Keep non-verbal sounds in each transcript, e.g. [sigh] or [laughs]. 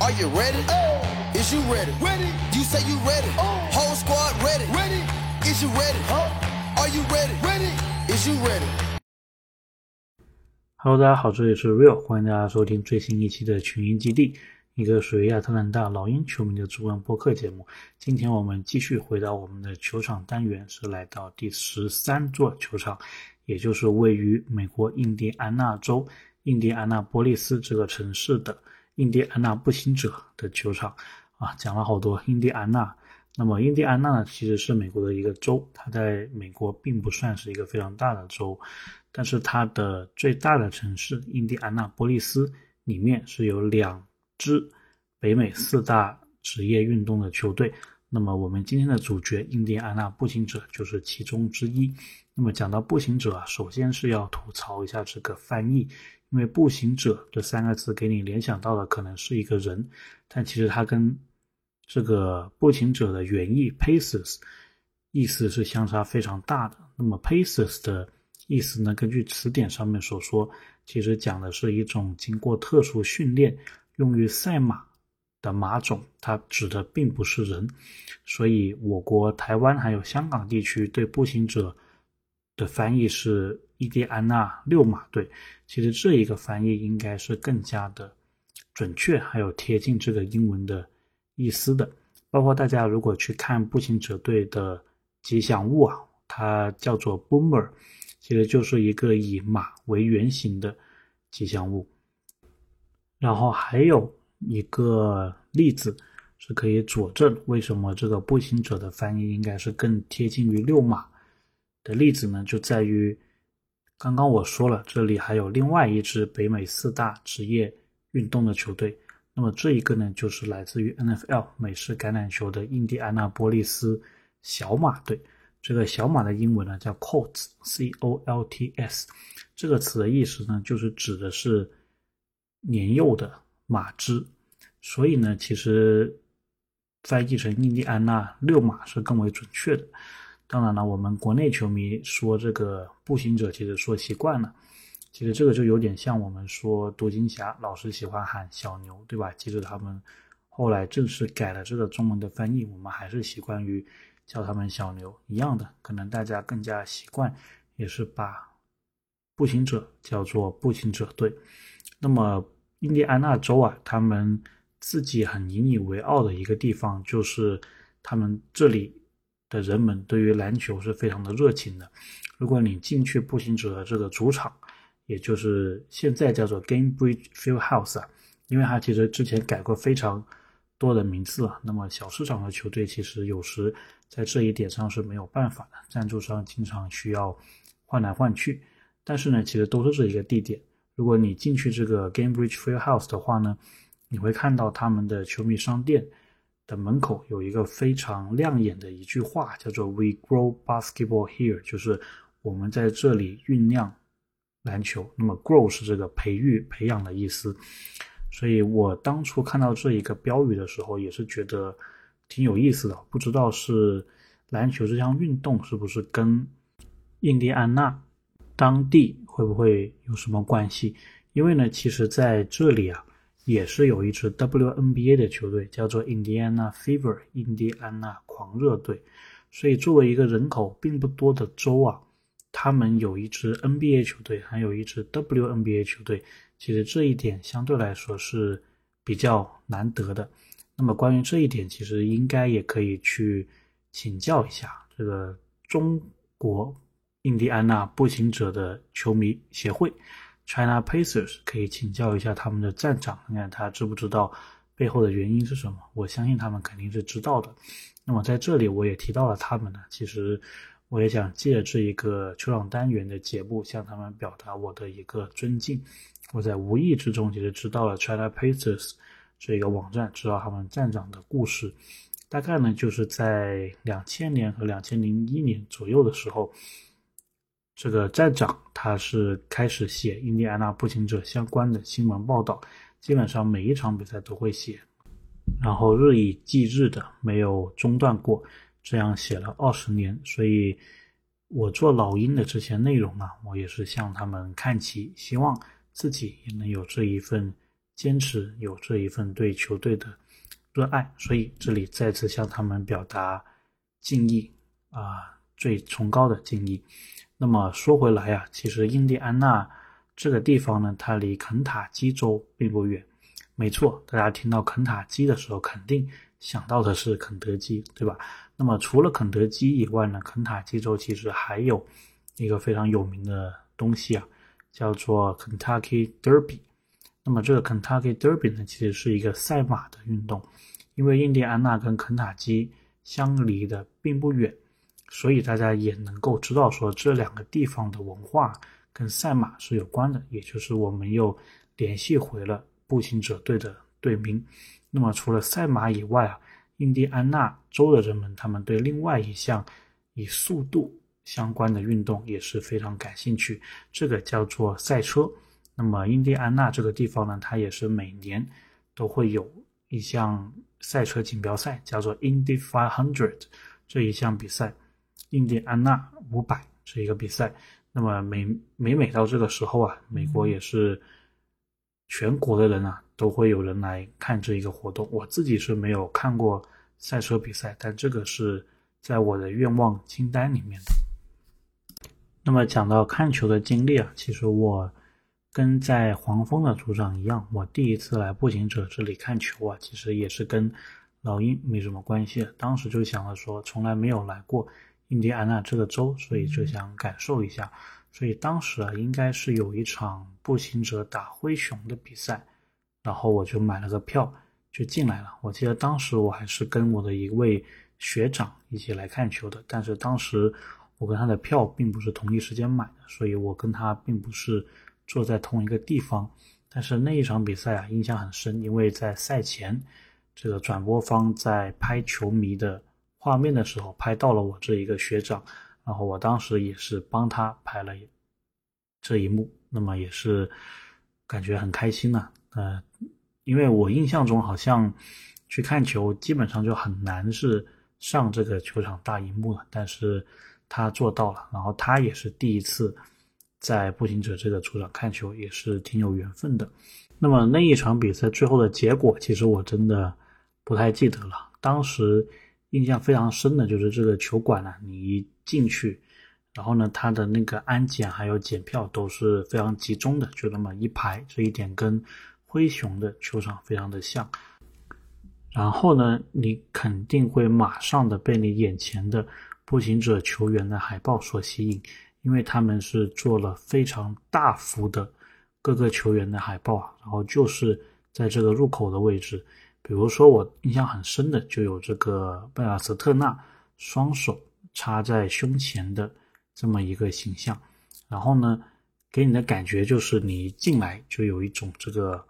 Are you ready? Oh. Is you ready? Ready. You say you ready. Oh. Whole squad ready. Ready. Is you ready? Are you ready? Ready. Is you ready? Hello，大家好，这里是 Real，欢迎大家收听最新一期的群英基地，一个属于亚特兰大老鹰球迷的中文播客节目。今天我们继续回到我们的球场单元，是来到第十三座球场，也就是位于美国印第安纳州印第安纳波利斯这个城市的印第安纳步行者的球场。啊，讲了好多印第安纳。那么印第安纳呢，其实是美国的一个州，它在美国并不算是一个非常大的州。但是它的最大的城市印第安纳波利斯里面是有两支北美四大职业运动的球队。那么我们今天的主角印第安纳步行者就是其中之一。那么讲到步行者啊，首先是要吐槽一下这个翻译，因为步行者这三个字给你联想到的可能是一个人，但其实它跟这个步行者的原意 “paces” 意思是相差非常大的。那么 “paces” 的意思呢？根据词典上面所说，其实讲的是一种经过特殊训练用于赛马的马种，它指的并不是人。所以，我国台湾还有香港地区对步行者的翻译是印第安纳六马队。其实这一个翻译应该是更加的准确，还有贴近这个英文的意思的。包括大家如果去看步行者队的吉祥物啊，它叫做 Boomer。其实就是一个以马为原型的吉祥物，然后还有一个例子是可以佐证为什么这个步行者的翻译应该是更贴近于六马的例子呢？就在于刚刚我说了，这里还有另外一支北美四大职业运动的球队，那么这一个呢，就是来自于 NFL 美式橄榄球的印第安纳波利斯小马队。这个小马的英文呢叫 colts，c o l t s，这个词的意思呢就是指的是年幼的马只，所以呢其实翻译成印第安纳六马是更为准确的。当然了，我们国内球迷说这个步行者其实说习惯了，其实这个就有点像我们说独行侠老是喜欢喊小牛，对吧？其实他们后来正式改了这个中文的翻译，我们还是习惯于。叫他们小牛一样的，可能大家更加习惯，也是把步行者叫做步行者队。那么印第安纳州啊，他们自己很引以为傲的一个地方，就是他们这里的人们对于篮球是非常的热情的。如果你进去步行者的这个主场，也就是现在叫做 Gamebridge Fieldhouse 啊，因为它其实之前改过非常。多的名字啊，那么小市场的球队其实有时在这一点上是没有办法的，赞助商经常需要换来换去。但是呢，其实都是这一个地点。如果你进去这个 Gamebridge Fieldhouse 的话呢，你会看到他们的球迷商店的门口有一个非常亮眼的一句话，叫做 “We grow basketball here”，就是我们在这里酝酿篮球。那么 “grow” 是这个培育、培养的意思。所以我当初看到这一个标语的时候，也是觉得挺有意思的。不知道是篮球这项运动是不是跟印第安纳当地会不会有什么关系？因为呢，其实在这里啊，也是有一支 WNBA 的球队，叫做 Indiana Fever（ 印第安纳狂热队）。所以作为一个人口并不多的州啊，他们有一支 NBA 球队，还有一支 WNBA 球队。其实这一点相对来说是比较难得的。那么关于这一点，其实应该也可以去请教一下这个中国印第安纳步行者的球迷协会 （China Pacers），可以请教一下他们的站长，看看他知不知道背后的原因是什么。我相信他们肯定是知道的。那么在这里我也提到了他们呢，其实。我也想借这一个球场单元的节目，向他们表达我的一个尊敬。我在无意之中其实知道了 China Pacers 这个网站，知道他们站长的故事。大概呢，就是在两千年和两千零一年左右的时候，这个站长他是开始写印第安纳步行者相关的新闻报道，基本上每一场比赛都会写，然后日以继日的没有中断过。这样写了二十年，所以我做老鹰的这些内容啊，我也是向他们看齐，希望自己也能有这一份坚持有这一份对球队的热爱，所以这里再次向他们表达敬意啊，最崇高的敬意。那么说回来呀，其实印第安纳这个地方呢，它离肯塔基州并不远。没错，大家听到肯塔基的时候，肯定想到的是肯德基，对吧？那么除了肯德基以外呢，肯塔基州其实还有一个非常有名的东西啊，叫做 Kentucky Derby。那么这个 Kentucky Derby 呢，其实是一个赛马的运动，因为印第安纳跟肯塔基相离的并不远，所以大家也能够知道说这两个地方的文化跟赛马是有关的，也就是我们又联系回了步行者队的队名。那么除了赛马以外啊，印第安纳州的人们他们对另外一项以速度相关的运动也是非常感兴趣，这个叫做赛车。那么，印第安纳这个地方呢，它也是每年都会有一项赛车锦标赛，叫做 Indy Five Hundred 这一项比赛，印第安纳五百这一个比赛。那么每每每到这个时候啊，美国也是全国的人啊，都会有人来看这一个活动。我自己是没有看过赛车比赛，但这个是在我的愿望清单里面的。那么讲到看球的经历啊，其实我。跟在黄蜂的组长一样，我第一次来步行者这里看球啊，其实也是跟老鹰没什么关系。当时就想了说，从来没有来过印第安纳这个州，所以就想感受一下。所以当时啊，应该是有一场步行者打灰熊的比赛，然后我就买了个票就进来了。我记得当时我还是跟我的一位学长一起来看球的，但是当时我跟他的票并不是同一时间买的，所以我跟他并不是。坐在同一个地方，但是那一场比赛啊，印象很深，因为在赛前，这个转播方在拍球迷的画面的时候，拍到了我这一个学长，然后我当时也是帮他拍了这一幕，那么也是感觉很开心呐。呃，因为我印象中好像去看球基本上就很难是上这个球场大荧幕了，但是他做到了，然后他也是第一次。在步行者这个主场看球也是挺有缘分的。那么那一场比赛最后的结果，其实我真的不太记得了。当时印象非常深的就是这个球馆呢，你一进去，然后呢，它的那个安检还有检票都是非常集中的，就那么一排，这一点跟灰熊的球场非常的像。然后呢，你肯定会马上的被你眼前的步行者球员的海报所吸引。因为他们是做了非常大幅的各个球员的海报啊，然后就是在这个入口的位置，比如说我印象很深的就有这个贝尔斯特纳双手插在胸前的这么一个形象，然后呢，给你的感觉就是你一进来就有一种这个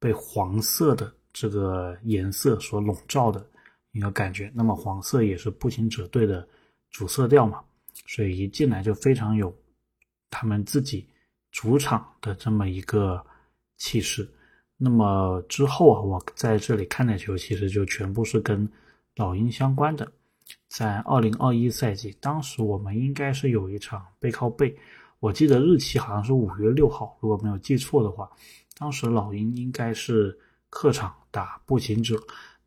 被黄色的这个颜色所笼罩的一个感觉，那么黄色也是步行者队的主色调嘛。所以一进来就非常有他们自己主场的这么一个气势。那么之后啊，我在这里看的球其实就全部是跟老鹰相关的。在二零二一赛季，当时我们应该是有一场背靠背，我记得日期好像是五月六号，如果没有记错的话，当时老鹰应该是客场打步行者。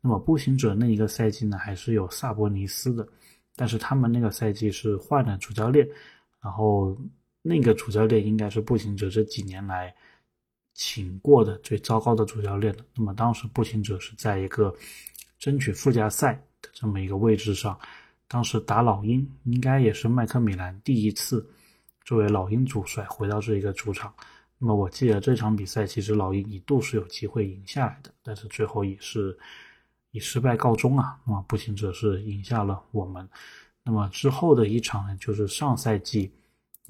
那么步行者那一个赛季呢，还是有萨博尼斯的。但是他们那个赛季是换了主教练，然后那个主教练应该是步行者这几年来请过的最糟糕的主教练了。那么当时步行者是在一个争取附加赛的这么一个位置上，当时打老鹰，应该也是麦克米兰第一次作为老鹰主帅回到这一个主场。那么我记得这场比赛其实老鹰一度是有机会赢下来的，但是最后也是。以失败告终啊！那么步行者是赢下了我们。那么之后的一场呢，就是上赛季，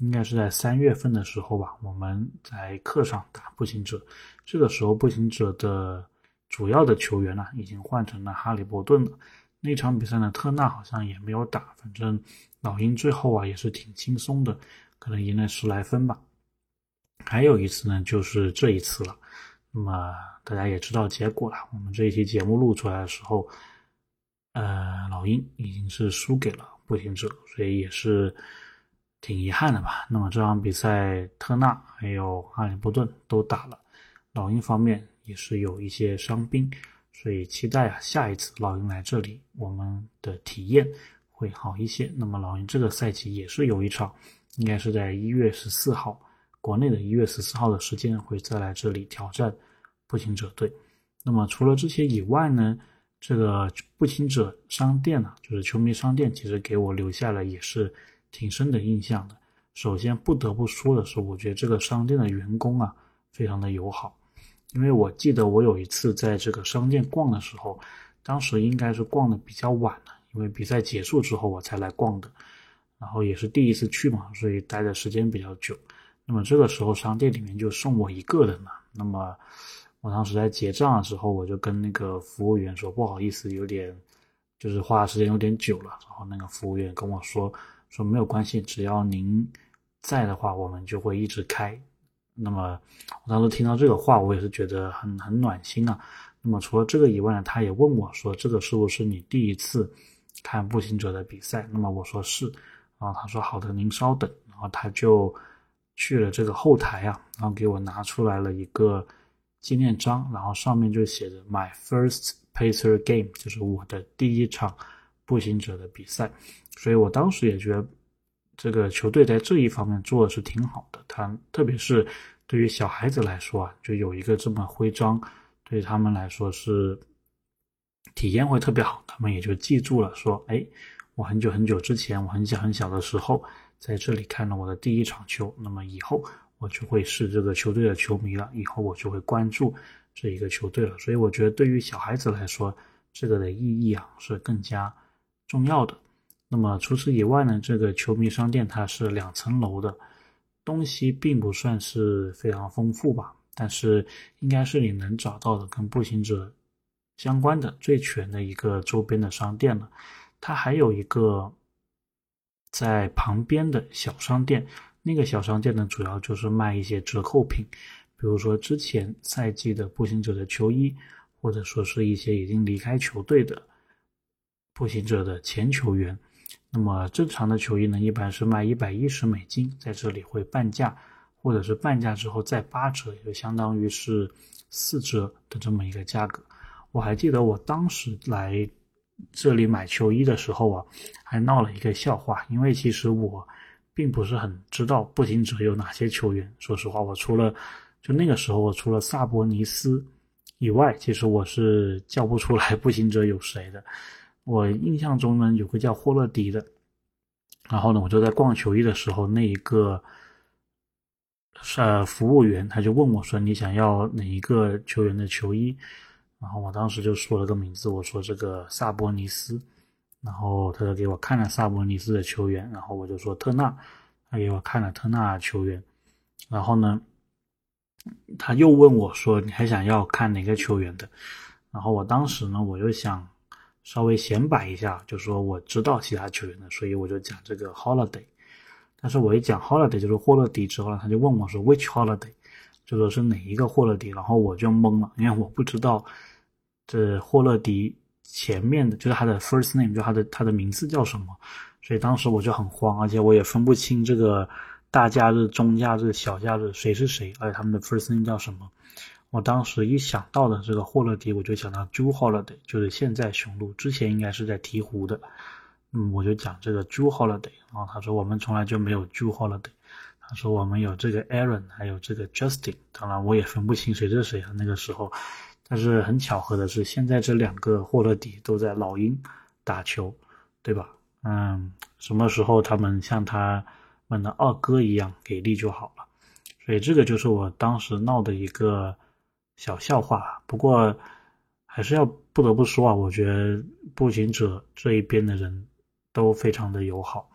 应该是在三月份的时候吧，我们在客场打步行者。这个时候步行者的主要的球员呢，已经换成了哈利伯顿了。那场比赛呢，特纳好像也没有打。反正老鹰最后啊，也是挺轻松的，可能赢了十来分吧。还有一次呢，就是这一次了。那么大家也知道结果了。我们这一期节目录出来的时候，呃，老鹰已经是输给了步行者，所以也是挺遗憾的吧。那么这场比赛，特纳还有哈利波顿都打了，老鹰方面也是有一些伤兵，所以期待啊下一次老鹰来这里，我们的体验会好一些。那么老鹰这个赛季也是有一场，应该是在一月十四号，国内的一月十四号的时间会再来这里挑战步行者队。那么除了这些以外呢，这个步行者商店呢，就是球迷商店，其实给我留下了也是挺深的印象的。首先不得不说的是，我觉得这个商店的员工啊，非常的友好。因为我记得我有一次在这个商店逛的时候，当时应该是逛的比较晚了，因为比赛结束之后我才来逛的，然后也是第一次去嘛，所以待的时间比较久。那么这个时候商店里面就剩我一个人了。那么我当时在结账的时候，我就跟那个服务员说：“不好意思，有点就是花的时间有点久了。”然后那个服务员跟我说：“说没有关系，只要您在的话，我们就会一直开。”那么，我当时听到这个话，我也是觉得很很暖心啊。那么除了这个以外呢，他也问我说：“这个是不是你第一次看步行者的比赛？”那么我说是。然后他说：“好的，您稍等。”然后他就去了这个后台啊，然后给我拿出来了一个纪念章，然后上面就写着 “My first Pacer game”，就是我的第一场步行者的比赛。所以我当时也觉得。这个球队在这一方面做的是挺好的，他特别是对于小孩子来说啊，就有一个这么徽章，对他们来说是体验会特别好，他们也就记住了，说，哎，我很久很久之前，我很小很小的时候，在这里看了我的第一场球，那么以后我就会是这个球队的球迷了，以后我就会关注这一个球队了，所以我觉得对于小孩子来说，这个的意义啊是更加重要的。那么除此以外呢，这个球迷商店它是两层楼的，东西并不算是非常丰富吧，但是应该是你能找到的跟步行者相关的最全的一个周边的商店了。它还有一个在旁边的小商店，那个小商店呢，主要就是卖一些折扣品，比如说之前赛季的步行者的球衣，或者说是一些已经离开球队的步行者的前球员。那么正常的球衣呢，一般是卖一百一十美金，在这里会半价，或者是半价之后再八折，也就相当于是四折的这么一个价格。我还记得我当时来这里买球衣的时候啊，还闹了一个笑话，因为其实我并不是很知道步行者有哪些球员。说实话，我除了就那个时候我除了萨博尼斯以外，其实我是叫不出来步行者有谁的。我印象中呢，有个叫霍勒迪的，然后呢，我就在逛球衣的时候，那一个呃服务员他就问我说：“你想要哪一个球员的球衣？”然后我当时就说了个名字，我说这个萨博尼斯，然后他就给我看了萨博尼斯的球员，然后我就说特纳，他给我看了特纳球员，然后呢，他又问我说：“你还想要看哪个球员的？”然后我当时呢，我就想。稍微显摆一下，就说我知道其他球员的，所以我就讲这个 Holiday。但是我一讲 Holiday 就是霍勒迪之后呢，他就问我说 Which Holiday，就说是哪一个霍勒迪，然后我就懵了，因为我不知道这霍勒迪前面的就是他的 first name，就他的他的名字叫什么，所以当时我就很慌，而且我也分不清这个大假日、中假日、小假日谁是谁，而且他们的 first name 叫什么。我当时一想到的这个霍勒迪，我就想到 j e Holiday，就是现在雄鹿，之前应该是在鹈鹕的。嗯，我就讲这个 j e Holiday，然后他说我们从来就没有 j e Holiday，他说我们有这个 Aaron，还有这个 Justin，当然我也分不清谁是谁啊那个时候。但是很巧合的是，现在这两个霍勒迪都在老鹰打球，对吧？嗯，什么时候他们像他们的二哥一样给力就好了。所以这个就是我当时闹的一个。小笑话，不过还是要不得不说啊，我觉得步行者这一边的人都非常的友好，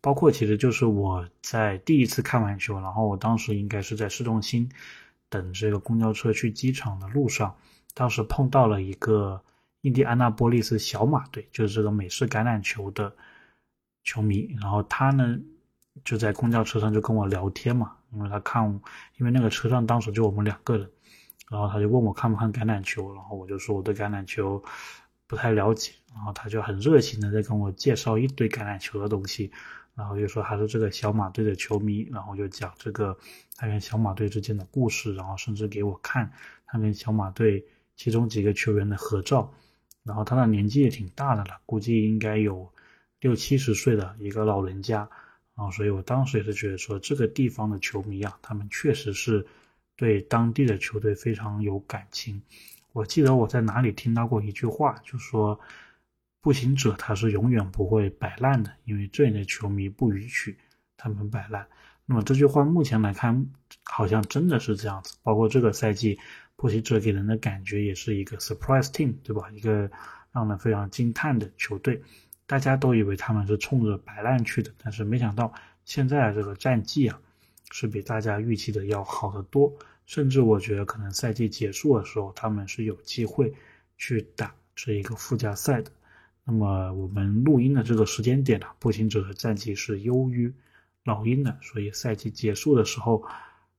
包括其实就是我在第一次看完球，然后我当时应该是在市中心等这个公交车去机场的路上，当时碰到了一个印第安纳波利斯小马队，就是这个美式橄榄球的球迷，然后他呢就在公交车上就跟我聊天嘛，因为他看，因为那个车上当时就我们两个人。然后他就问我看不看橄榄球，然后我就说我对橄榄球不太了解，然后他就很热情的在跟我介绍一堆橄榄球的东西，然后就说他是这个小马队的球迷，然后就讲这个他跟小马队之间的故事，然后甚至给我看他跟小马队其中几个球员的合照，然后他的年纪也挺大的了，估计应该有六七十岁的一个老人家。然后，所以我当时也是觉得说，这个地方的球迷啊，他们确实是对当地的球队非常有感情。我记得我在哪里听到过一句话，就说步行者他是永远不会摆烂的，因为这里的球迷不允许他们摆烂。那么这句话目前来看，好像真的是这样子。包括这个赛季，步行者给人的感觉也是一个 surprise team，对吧？一个让人非常惊叹的球队。大家都以为他们是冲着摆烂去的，但是没想到现在这个战绩啊，是比大家预期的要好得多。甚至我觉得可能赛季结束的时候，他们是有机会去打这一个附加赛的。那么我们录音的这个时间点呢，步行者的战绩是优于老鹰的，所以赛季结束的时候，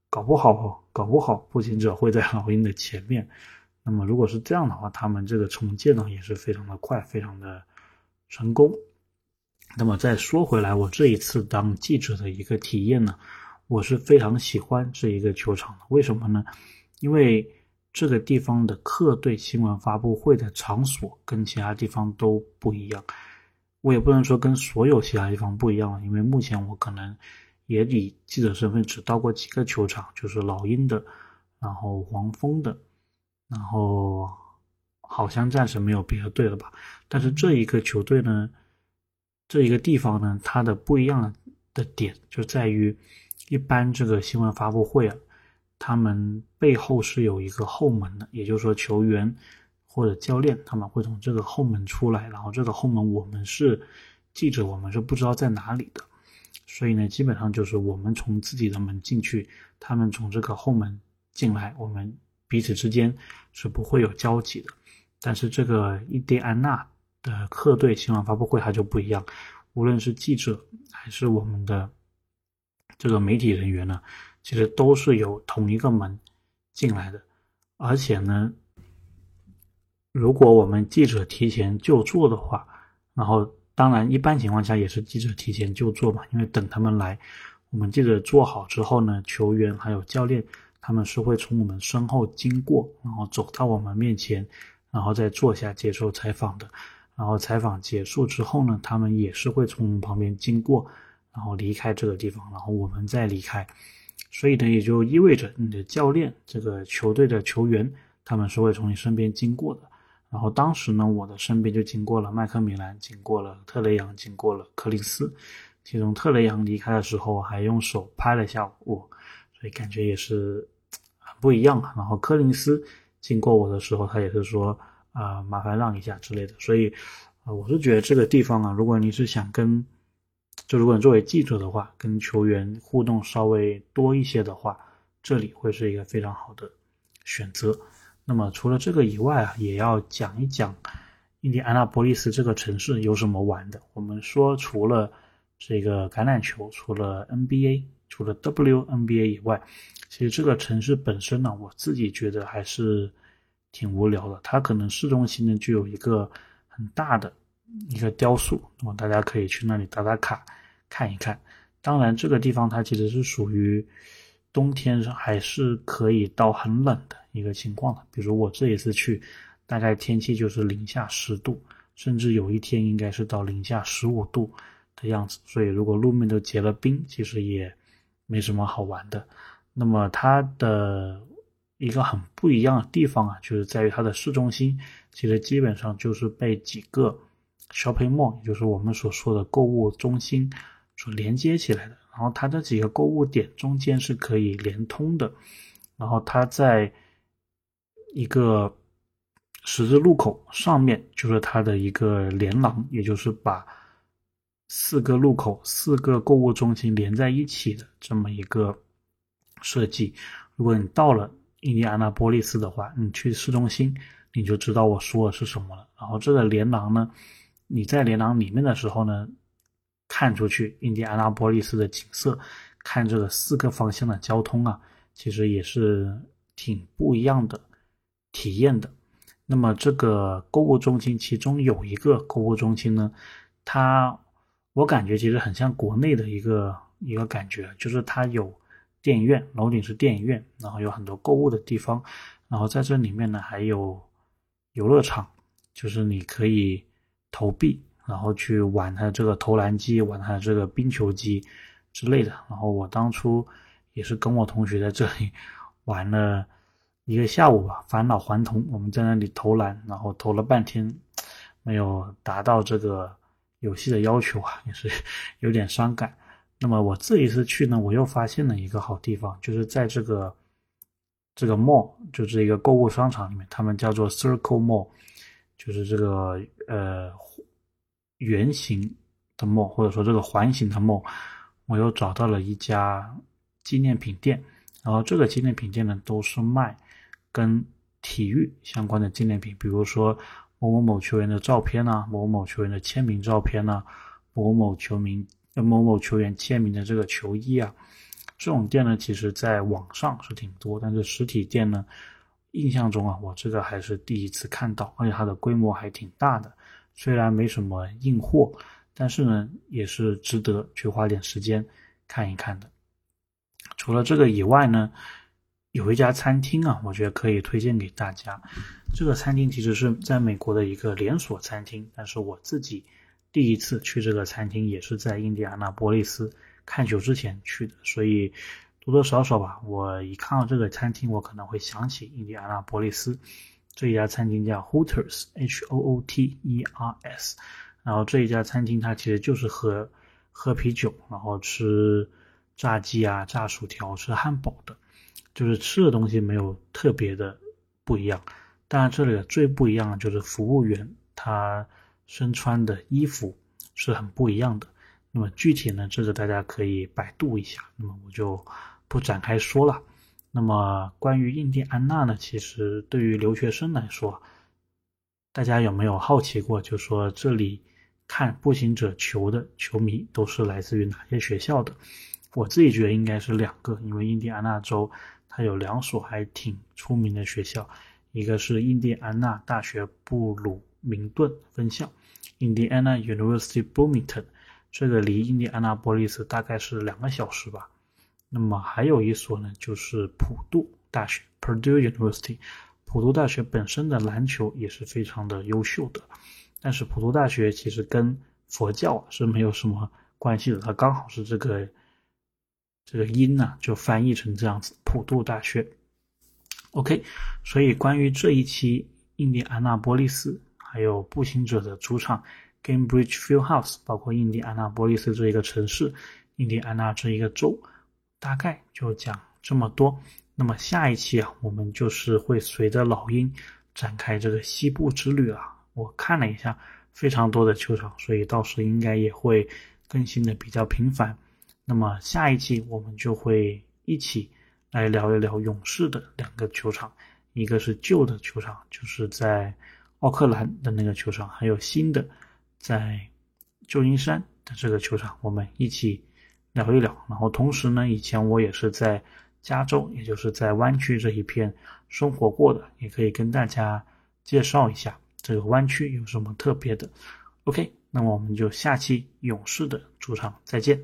搞不好搞不好步行者会在老鹰的前面。那么如果是这样的话，他们这个重建呢也是非常的快，非常的。成功。那么再说回来，我这一次当记者的一个体验呢，我是非常喜欢这一个球场的。为什么呢？因为这个地方的客队新闻发布会的场所跟其他地方都不一样。我也不能说跟所有其他地方不一样，因为目前我可能也以记者身份只到过几个球场，就是老鹰的，然后黄蜂的，然后。好像暂时没有别的队了吧？但是这一个球队呢，这一个地方呢，它的不一样的点就在于，一般这个新闻发布会啊，他们背后是有一个后门的，也就是说球员或者教练他们会从这个后门出来，然后这个后门我们是记者，我们是不知道在哪里的，所以呢，基本上就是我们从自己的门进去，他们从这个后门进来，我们彼此之间是不会有交集的。但是这个印第安纳的客队新闻发布会它就不一样，无论是记者还是我们的这个媒体人员呢，其实都是有同一个门进来的。而且呢，如果我们记者提前就座的话，然后当然一般情况下也是记者提前就座嘛，因为等他们来，我们记者坐好之后呢，球员还有教练他们是会从我们身后经过，然后走到我们面前。然后再坐下接受采访的，然后采访结束之后呢，他们也是会从我们旁边经过，然后离开这个地方，然后我们再离开。所以呢，也就意味着你的教练、这个球队的球员，他们是会从你身边经过的。然后当时呢，我的身边就经过了麦克米兰，经过了特雷杨，经过了柯林斯。其中特雷杨离开的时候还用手拍了一下我，所以感觉也是很不一样。然后柯林斯。经过我的时候，他也是说啊，麻烦让一下之类的。所以，啊，我是觉得这个地方啊，如果你是想跟，就如果你作为记者的话，跟球员互动稍微多一些的话，这里会是一个非常好的选择。那么除了这个以外啊，也要讲一讲印第安纳波利斯这个城市有什么玩的。我们说除了这个橄榄球，除了 NBA，除了 WNBA 以外。其实这个城市本身呢，我自己觉得还是挺无聊的。它可能市中心呢就有一个很大的一个雕塑，那么大家可以去那里打打卡看一看。当然，这个地方它其实是属于冬天还是可以到很冷的一个情况的。比如我这一次去，大概天气就是零下十度，甚至有一天应该是到零下十五度的样子。所以如果路面都结了冰，其实也没什么好玩的。那么它的一个很不一样的地方啊，就是在于它的市中心，其实基本上就是被几个 shopping mall，也就是我们所说的购物中心所连接起来的。然后它这几个购物点中间是可以连通的。然后它在一个十字路口上面，就是它的一个连廊，也就是把四个路口、四个购物中心连在一起的这么一个。设计，如果你到了印第安纳波利斯的话，你去市中心，你就知道我说的是什么了。然后这个连廊呢，你在连廊里面的时候呢，看出去印第安纳波利斯的景色，看这个四个方向的交通啊，其实也是挺不一样的体验的。那么这个购物中心其中有一个购物中心呢，它我感觉其实很像国内的一个一个感觉，就是它有电影院，楼顶是电影院，然后有很多购物的地方，然后在这里面呢还有游乐场，就是你可以投币，然后去玩他的这个投篮机，玩他的这个冰球机之类的。然后我当初也是跟我同学在这里 [laughs] 玩了一个下午吧，返老还童，我们在那里投篮，然后投了半天，没有达到这个。游戏的要求啊，也是 [laughs] 有点伤感。那么我这一次去呢，我又发现了一个好地方，就是在这个这个 mall，就是一个购物商场里面，他们叫做 Circle Mall，就是这个呃圆形的梦或者说这个环形的梦我又找到了一家纪念品店。然后这个纪念品店呢，都是卖跟体育相关的纪念品，比如说。某某某球员的照片呐，某某球员的签名照片呐，某某球名某某球员签名的这个球衣啊，这种店呢，其实在网上是挺多，但是实体店呢，印象中啊，我这个还是第一次看到，而且它的规模还挺大的。虽然没什么硬货，但是呢，也是值得去花点时间看一看的。除了这个以外呢。有一家餐厅啊，我觉得可以推荐给大家。这个餐厅其实是在美国的一个连锁餐厅，但是我自己第一次去这个餐厅也是在印第安纳波利斯看球之前去的，所以多多少少吧，我一看到这个餐厅，我可能会想起印第安纳波利斯。这一家餐厅叫 Hooters，H O O T E R S。然后这一家餐厅它其实就是喝喝啤酒，然后吃炸鸡啊、炸薯条、吃汉堡的。就是吃的东西没有特别的不一样，当然这里的最不一样的就是服务员他身穿的衣服是很不一样的。那么具体呢，这个大家可以百度一下，那么我就不展开说了。那么关于印第安纳呢，其实对于留学生来说，大家有没有好奇过，就说这里看步行者球的球迷都是来自于哪些学校的？我自己觉得应该是两个，因为印第安纳州。它有两所还挺出名的学校，一个是印第安纳大学布鲁明顿分校 （Indiana University Bloomington），这个离印第安纳波利斯大概是两个小时吧。那么还有一所呢，就是普渡大学 （Purdue University）。普渡大学本身的篮球也是非常的优秀的，但是普渡大学其实跟佛教是没有什么关系的，它刚好是这个。这个音呢，就翻译成这样子，普渡大学。OK，所以关于这一期印第安纳波利斯，还有步行者的主场 Gamebridge Fieldhouse，包括印第安纳波利斯这一个城市，印第安纳这一个州，大概就讲这么多。那么下一期啊，我们就是会随着老鹰展开这个西部之旅啊。我看了一下，非常多的球场，所以到时应该也会更新的比较频繁。那么下一期我们就会一起来聊一聊勇士的两个球场，一个是旧的球场，就是在奥克兰的那个球场，还有新的在旧金山的这个球场，我们一起聊一聊。然后同时呢，以前我也是在加州，也就是在湾区这一片生活过的，也可以跟大家介绍一下这个湾区有什么特别的。OK，那么我们就下期勇士的主场再见。